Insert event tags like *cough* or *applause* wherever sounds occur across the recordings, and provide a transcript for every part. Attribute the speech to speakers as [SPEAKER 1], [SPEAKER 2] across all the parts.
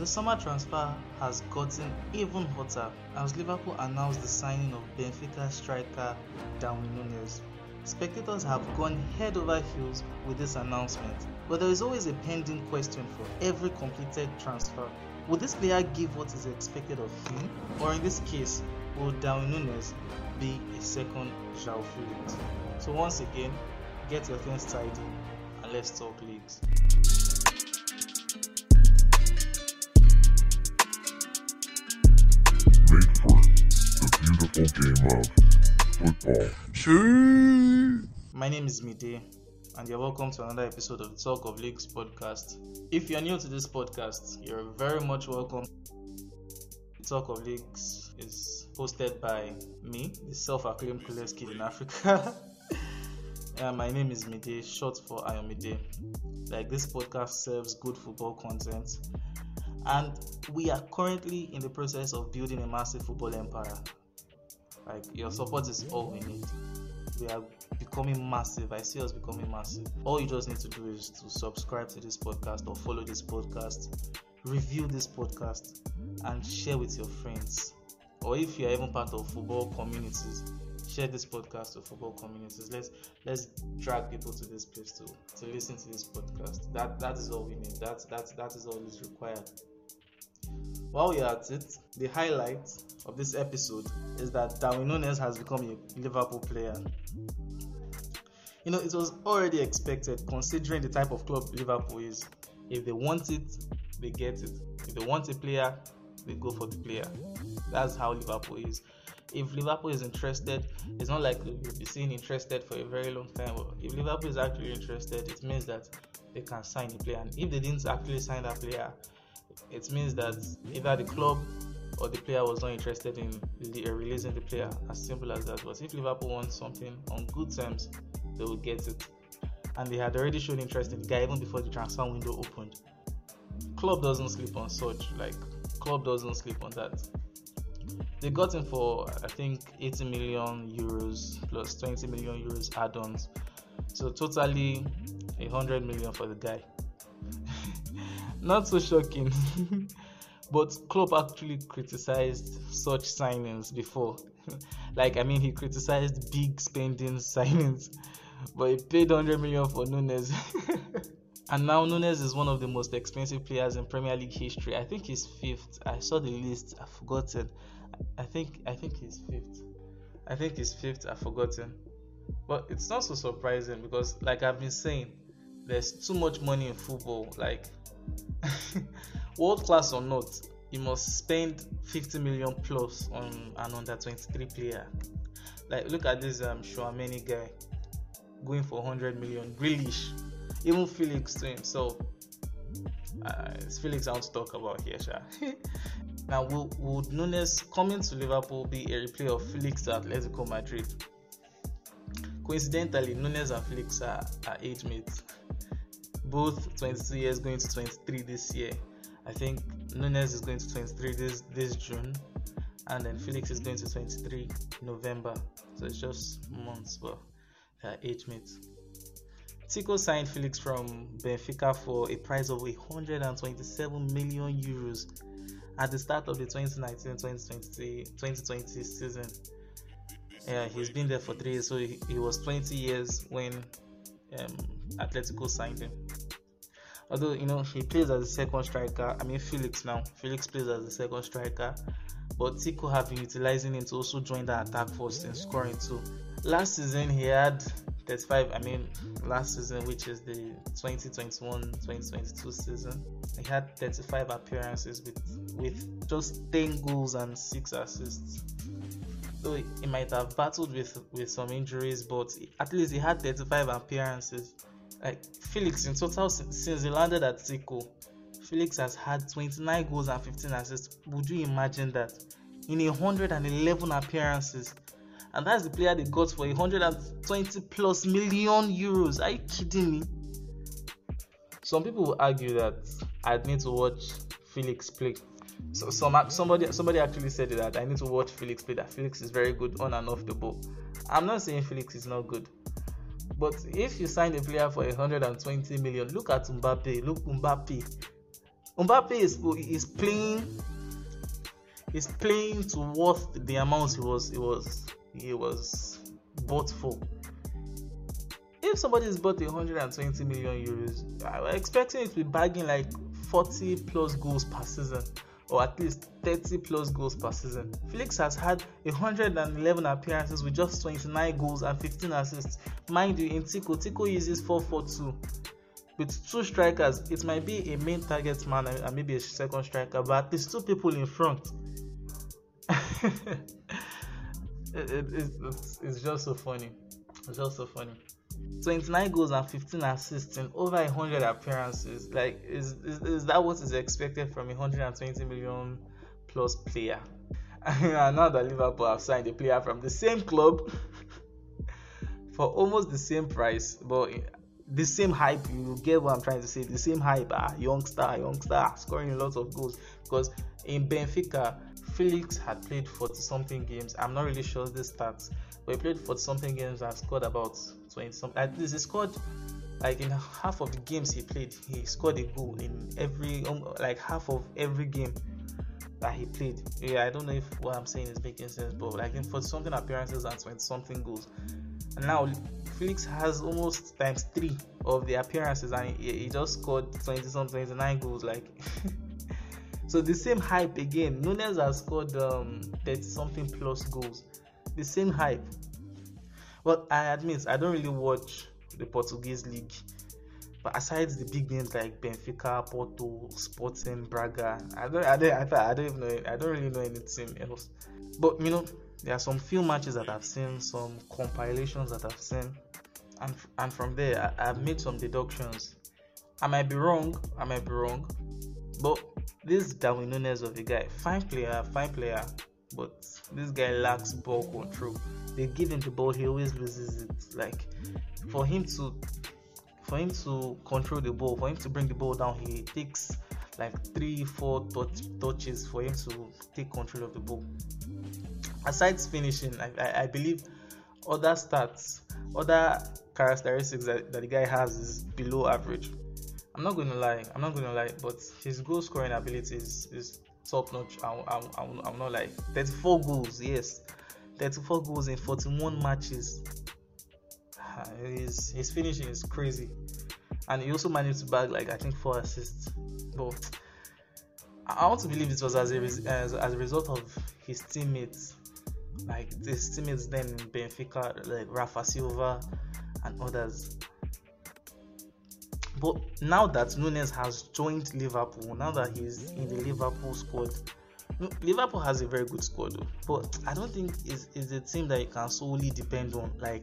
[SPEAKER 1] The summer transfer has gotten even hotter as Liverpool announced the signing of Benfica striker Darwin Nunez. Spectators have gone head over heels with this announcement, but there is always a pending question for every completed transfer. Will this player give what is expected of him, or in this case, will Darwin Nunez be a second João Felix? So once again, get your things tidy and let's talk leagues.
[SPEAKER 2] Game of football.
[SPEAKER 1] My name is Mide, and you're welcome to another episode of the Talk of Leagues podcast. If you're new to this podcast, you're very much welcome. The Talk of Leagues is hosted by me, the self acclaimed coolest kid in Africa. *laughs* Uh, my name is Mide, short for Ayomide. Like this podcast serves good football content, and we are currently in the process of building a massive football empire. Like your support is all we need. We are becoming massive. I see us becoming massive. All you just need to do is to subscribe to this podcast or follow this podcast, review this podcast, and share with your friends. Or if you are even part of football communities, share this podcast to football communities. Let's let's drag people to this place to to listen to this podcast. That that is all we need. That that that is all is required. While we are at it, the highlight of this episode is that Darwin Nunez has become a Liverpool player. You know, it was already expected considering the type of club Liverpool is. If they want it, they get it. If they want a player, they go for the player. That's how Liverpool is. If Liverpool is interested, it's not like you'll be seen interested for a very long time. If Liverpool is actually interested, it means that they can sign the player. And if they didn't actually sign that player, it means that either the club or the player was not interested in releasing the player. As simple as that. But if Liverpool wants something on good terms, they will get it. And they had already shown interest in the guy even before the transfer window opened. Club doesn't sleep on such. Like club doesn't sleep on that. They got him for I think 80 million euros plus 20 million euros add-ons. So totally 100 million for the guy. Not so shocking. *laughs* but Klopp actually criticized such signings before. *laughs* like I mean he criticized big spending *laughs* signings, but he paid 100 million for Nunez. and now Nunez is one of the most expensive players in Premier League history. I think he's fifth. I saw the list, I've forgotten. I think I think he's fifth. I think he's fifth, I've forgotten. But it's not so surprising because like I've been saying, there's too much money in football. Like *laughs* world class or not, you must spend 50 million plus on an under 23 player. Like, look at this um Tchouameni guy going for 100 million. Grealish, even Felix to himself. Uh, it's Felix I want to talk about here, Sha. *laughs* now, would Nunez coming to Liverpool be a replay of Felix at Atletico Madrid? Coincidentally, Nunez and Felix are, are age mates both 22 years going to 23 this year. I think Nunez is going to 23 this this June, and then Felix is going to 23 November. So it's just months, but they are age mates. Tico signed Felix from Benfica for a price of 127 million euros at the start of the 2019-2020 2020 season. Yeah, he's been there for three years, so he, he was 20 years when um, Atletico signed him. Although you know he plays as a second striker, I mean Felix now. Felix plays as a second striker, but Tico have been utilizing him to also join the attack force in scoring too. Last season he had 35. I mean last season, which is the 2021-2022 season, he had 35 appearances with with just 10 goals and six assists. So he might have battled with with some injuries, but at least he had 35 appearances like Felix in total since he landed at Tico, Felix has had 29 goals and 15 assists. Would you imagine that? In 111 appearances. And that's the player they got for 120 plus million euros. Are you kidding me? Some people will argue that I'd need to watch Felix play. So some somebody somebody actually said that I need to watch Felix play. That Felix is very good on and off the ball. I'm not saying Felix is not good. But if you sign a player for 120 million, look at Mbappe. Look Mbappe. Mbappe is is playing is playing to worth the amount he was he was he was bought for. If somebody is bought 120 million euros, I'm expecting it to be bagging like 40 plus goals per season or at least 30 plus goals per season. Felix has had 111 appearances with just 29 goals and 15 assists. Mind you, in Tico, Tico uses 4-4-2 with two strikers. It might be a main target man and maybe a second striker, but at least two people in front. *laughs* it, it, it's, it's just so funny. It's just so funny. 29 goals and 15 assists in over 100 appearances. Like, is, is, is that what is expected from a 120 million plus player? *laughs* now that Liverpool have signed a player from the same club *laughs* for almost the same price, but the same hype, you get what I'm trying to say. The same hype, ah, youngster, youngster, scoring lots of goals. Because in Benfica, Felix had played 40 something games. I'm not really sure the stats, but he played 40 something games and scored about 20 something. At least he scored like in half of the games he played, he scored a goal in every um, like half of every game that he played. Yeah, I don't know if what I'm saying is making sense, but like in 40 something appearances and 20 something goals. And now Felix has almost times three of the appearances and he, he just scored 20 something 29 goals. Like *laughs* So the same hype again. Nunez has scored um, 30 something plus goals. The same hype. Well, I admit I don't really watch the Portuguese league. But aside the big names like Benfica, Porto, Sporting, Braga, I don't, I don't, I don't, even know. I don't really know anything else. But you know, there are some few matches that I've seen, some compilations that I've seen, and and from there I, I've made some deductions. I might be wrong. I might be wrong. But this Darwin Nunez of a guy, fine player, fine player, but this guy lacks ball control. They give him the ball, he always loses it. Like for him to for him to control the ball, for him to bring the ball down, he takes like three, four touch, touches for him to take control of the ball. Aside finishing, I, I, I believe other stats, other characteristics that, that the guy has is below average. I'm not gonna lie. I'm not gonna lie, but his goal scoring ability is, is top notch. I'm, I'm, I'm, I'm not like 34 goals. Yes, 34 goals in 41 matches. Ah, his his finishing is crazy, and he also managed to bag like I think four assists. But I want to believe it was as a as, as a result of his teammates, like his teammates then Benfica, like Rafa Silva and others but now that Nunez has joined Liverpool, now that he's in the Liverpool squad, Liverpool has a very good squad, though, but I don't think it's, it's a team that you can solely depend on. Like,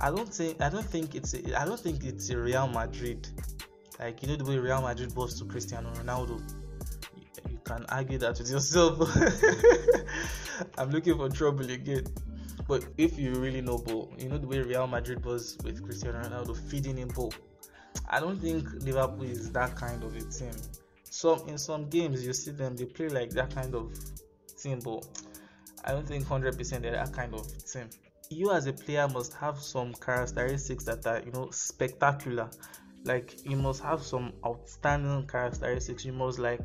[SPEAKER 1] I don't think I don't think it's a, I don't think it's a Real Madrid. Like you know the way Real Madrid was to Cristiano Ronaldo. You, you can argue that with yourself. *laughs* I'm looking for trouble again. But if you really know ball, you know the way Real Madrid was with Cristiano Ronaldo feeding him ball I don't think Liverpool is that kind of a team. Some in some games you see them they play like that kind of team, but I don't think 100% they're that kind of team. You as a player must have some characteristics that are you know spectacular. Like you must have some outstanding characteristics. You must like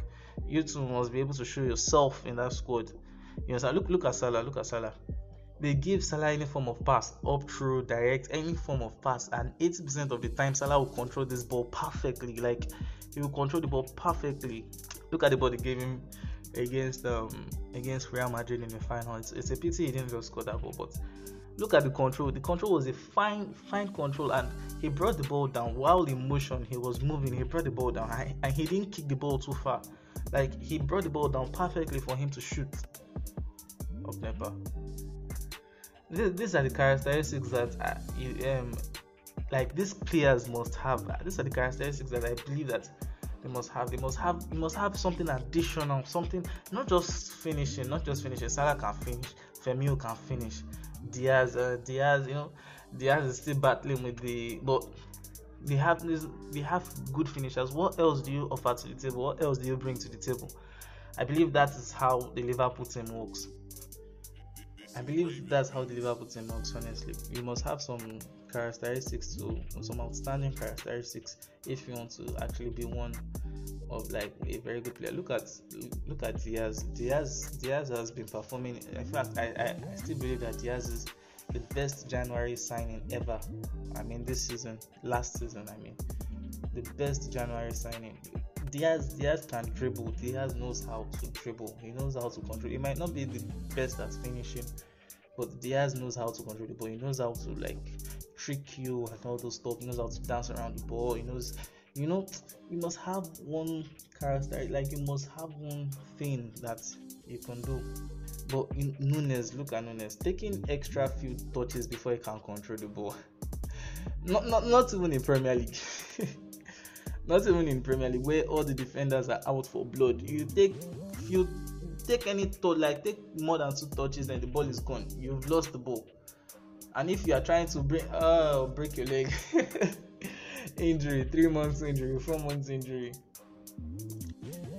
[SPEAKER 1] you two must be able to show yourself in that squad. You know, look look at Salah, look at Salah they give Salah any form of pass, up through, direct, any form of pass, and 80% of the time Salah will control this ball perfectly. Like he will control the ball perfectly. Look at the ball they gave him against um against Real Madrid in the final. It's, it's a pity he didn't just score that ball, but look at the control. The control was a fine, fine control, and he brought the ball down while in motion. He was moving. He brought the ball down, and he didn't kick the ball too far. Like he brought the ball down perfectly for him to shoot. Of Nepa these are the characteristics that you, um, like these players must have. These are the characteristics that I believe that they must have. They must have. You must have something additional, something not just finishing, not just finishing. Salah can finish, Firmino can finish, Diaz, uh, Diaz, you know, Diaz is still battling with the, but they have this, they have good finishers. What else do you offer to the table? What else do you bring to the table? I believe that is how the Liverpool team works. I believe that's how the Liverpool team works. Honestly, you must have some characteristics to some outstanding characteristics if you want to actually be one of like a very good player. Look at look at Diaz. Diaz Diaz has been performing. In fact, I, I, I still believe that Diaz is the best January signing ever. I mean, this season, last season, I mean, the best January signing. Diaz Diaz can dribble. Diaz knows how to dribble. He knows how to control. He might not be the best at finishing, but Diaz knows how to control the ball. He knows how to like trick you and all those stuff. He knows how to dance around the ball. He knows you know you must have one character like you must have one thing that you can do but in Nunez look at Nunez taking extra few touches before he can control the ball *laughs* not not not even in Premier League *laughs* not even in Premier League where all the defenders are out for blood you take few take any touch like take more than two touches and the ball is gone you've lost the ball and if you are trying to break uh break your leg *laughs* injury, three months injury, four months injury.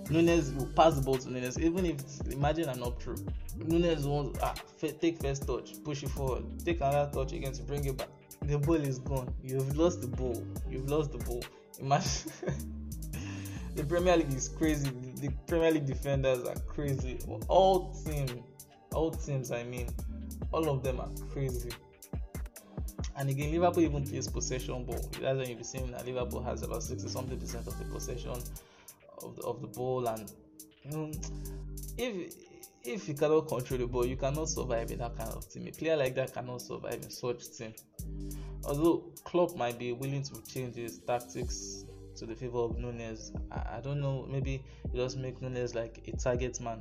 [SPEAKER 1] Nunez will pass the ball to Nunez, even if imagine an up through. Nunez wants ah, take first touch, push it forward, take another touch again to bring it back. The ball is gone. You've lost the ball. You've lost the ball. Imagine *laughs* the Premier League is crazy. The Premier League defenders are crazy. All teams, all teams. I mean, all of them are crazy. And again, Liverpool even plays possession ball. That's when you'll seeing that Liverpool has about 60 something percent of the possession of the, of the ball. And you know, if if you cannot control the ball, you cannot survive in that kind of team. A player like that cannot survive in such team. Although Klopp might be willing to change his tactics to the favor of Nunez, I, I don't know. Maybe he just make Nunez like a target man,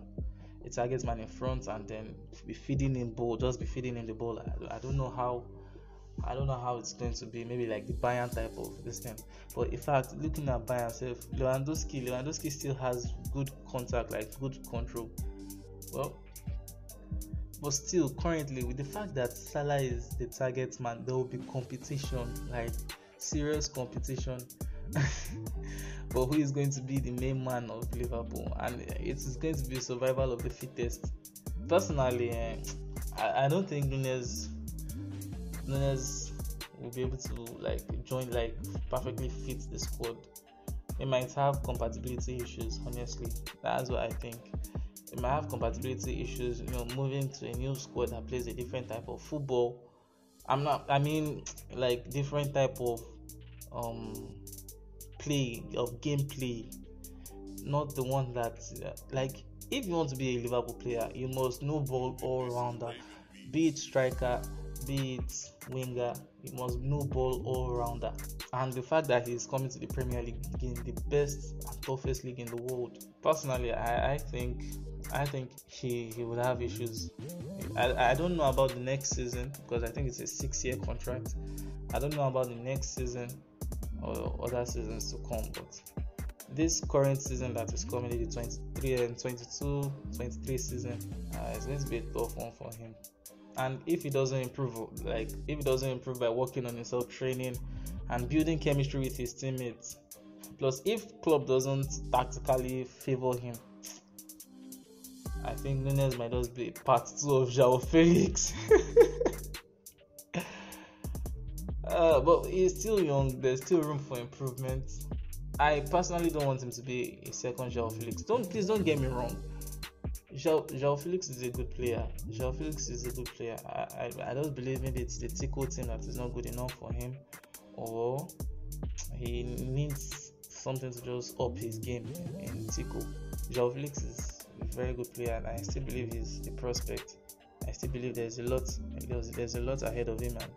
[SPEAKER 1] a target man in front, and then be feeding him ball, just be feeding him the ball. I, I don't know how I don't know how it's going to be. Maybe like the Bayern type of this thing. But in fact, looking at Bayern self, Lewandowski, Lewandowski still has good contact, like good control. Well, but still, currently, with the fact that Salah is the target man, there will be competition, like serious competition. *laughs* but who is going to be the main man of Liverpool? And it is going to be survival of the fittest. Personally, eh, I, I don't think Nunez Nunez will be able to like join like perfectly fit the squad. It might have compatibility issues, honestly. That's what I think. It might have compatibility issues, you know, moving to a new squad that plays a different type of football. I'm not I mean *tsk* like different type of um play of gameplay. Not the one that uh, like if you want to be a Liverpool player, you must know ball all rounder, be it striker, be it winger, you must know ball all rounder. And the fact that he's coming to the Premier League in the best and toughest league in the world, personally, I, I think I think he, he would have issues. I, I don't know about the next season because I think it's a six year contract. I don't know about the next season or other seasons to come, but this current season that is coming, the 23 and 22 23 season, uh, it's going to be a tough one for him and if he doesn't improve like if he doesn't improve by working on himself training and building chemistry with his teammates plus if club doesn't tactically favor him I think Nunez might just be part two of Joao Felix. *laughs* uh, but he's still young. There's still room for improvement. I personally don't want him to be a second Joao Felix. Don't please don't get me wrong. Joao, Felix is a good player. Joao Felix is a good player. I, I, I don't believe maybe it's the Tico team that is not good enough for him, or he needs something to just up his game in Tico. Joao Felix is very good player, and I still believe he's a prospect. I still believe there's a lot, there's, there's a lot ahead of him, and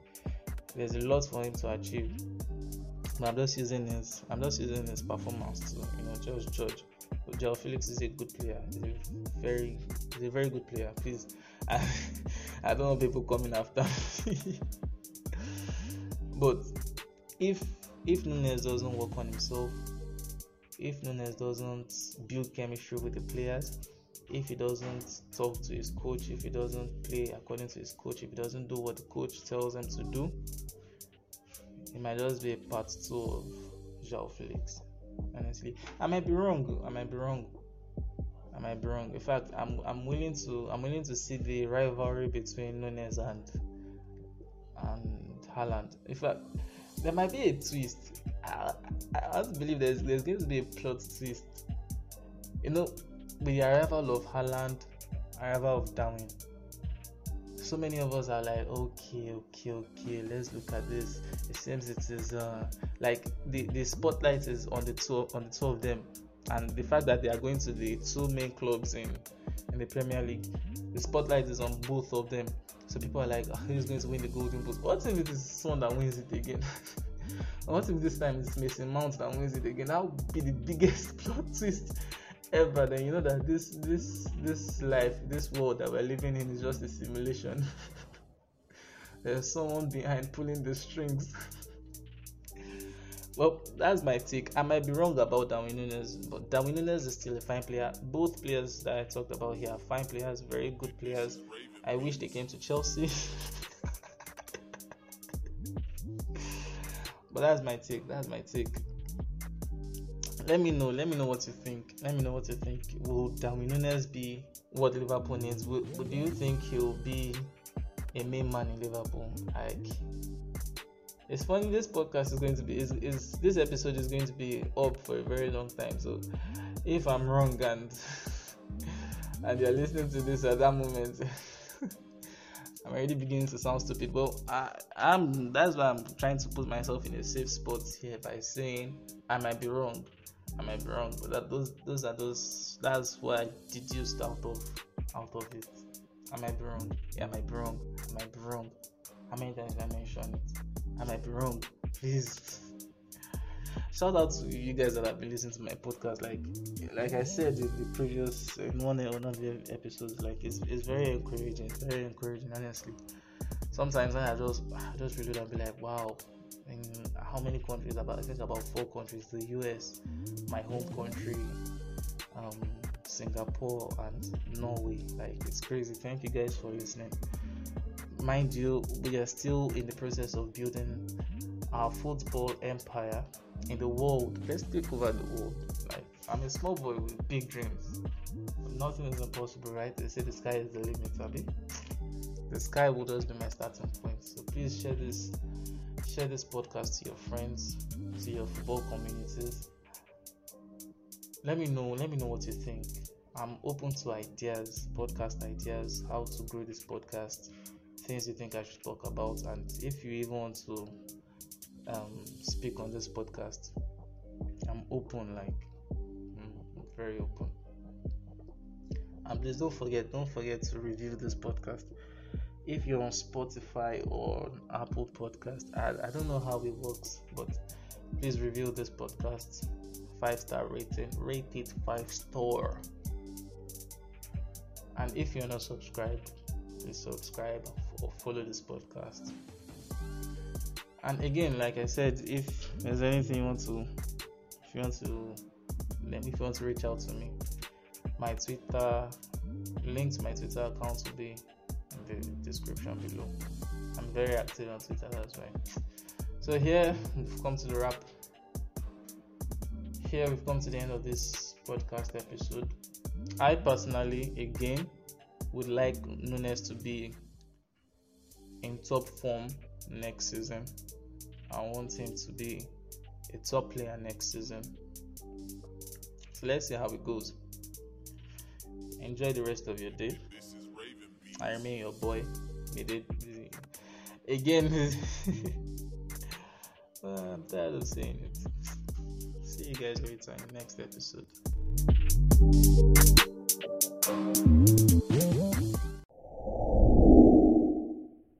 [SPEAKER 1] there's a lot for him to achieve. But I'm just using his, I'm just using his performance to, you know, just judge. Joao Felix is a good player. He's a very, he's a very good player. Please, I, *laughs* I don't want people coming after me. *laughs* but if if Nunez doesn't work on himself, if Nunez doesn't build chemistry with the players, if he doesn't talk to his coach, if he doesn't play according to his coach, if he doesn't do what the coach tells him to do, it might just be a part two of Joao Felix honestly i might be wrong i might be wrong i might be wrong in fact i'm i'm willing to i'm willing to see the rivalry between Nunez and and Haaland. In fact, there might be a twist. I, I, I believe there's there's going to be a plot twist. You know, with the arrival of Haaland, arrival of Darwin. So many of us are like, okay, okay, okay, let's look at this. It seems it is uh, like the, the spotlight is on the two on the two of them, and the fact that they are going to the two main clubs in in the Premier League, the spotlight is on both of them. So people are like, oh, who's going to win the Golden Boot? What if it is someone that wins it again? *laughs* what if this time it's Mason Mount that wins it again? That would be the biggest *laughs* plot twist ever. Then you know that this this this life, this world that we're living in is just a simulation. *laughs* There's someone behind pulling the strings. *laughs* well, that's my take. I might be wrong about Darwin Núñez, but Darwin Núñez is still a fine player. Both players that I talked about here are fine players, very good players. I wish they came to Chelsea. But that's my take. That's my take. Let me know. Let me know what you think. Let me know what you think. Will Darwin Nunez be what Liverpool needs? Will, do you think he'll be a main man in Liverpool? Like, it's funny. This podcast is going to be is, is this episode is going to be up for a very long time. So, if I'm wrong and *laughs* and you're listening to this at that moment. *laughs* I'm already beginning to sound stupid. Well, I, I'm that's why I'm trying to put myself in a safe spot here by saying I might be wrong. I might be wrong, but that those those are those that's what I deduced out of out of it. I might be wrong. Yeah, I might be wrong. I might be wrong. How many times I mention it? I might be wrong. Please. Shout out to you guys that have been listening to my podcast. Like, like I said in the previous in one or another episodes, like it's, it's very encouraging. It's very encouraging, honestly. Sometimes I just I just really and be like, wow. In how many countries? About I think about four countries: the U.S., my home country, um, Singapore, and Norway. Like it's crazy. Thank you guys for listening. Mind you, we are still in the process of building our football empire in the world. Let's take over the world. Like I'm a small boy with big dreams. Nothing is impossible, right? They say the sky is the limit, Abby. The sky will just be my starting point. So please share this share this podcast to your friends, to your football communities. Let me know, let me know what you think. I'm open to ideas, podcast ideas, how to grow this podcast, things you think I should talk about, and if you even want to um, speak on this podcast. I'm open, like I'm very open. And please don't forget, don't forget to review this podcast. If you're on Spotify or Apple Podcast, I, I don't know how it works, but please review this podcast. Five star rating, rate it five star. And if you're not subscribed, please subscribe or follow this podcast and again like i said if there's anything you want to if you want to let me if you want to reach out to me my twitter link to my twitter account will be in the description below. I'm very active on twitter that's why. So here we've come to the wrap. Here we've come to the end of this podcast episode. I personally again would like Núñez to be in top form next season. I want him to be a top player next season. So let's see how it goes. Enjoy the rest of your day. I remain your boy. Again, *laughs* I'm tired of saying it. See you guys later in the next episode.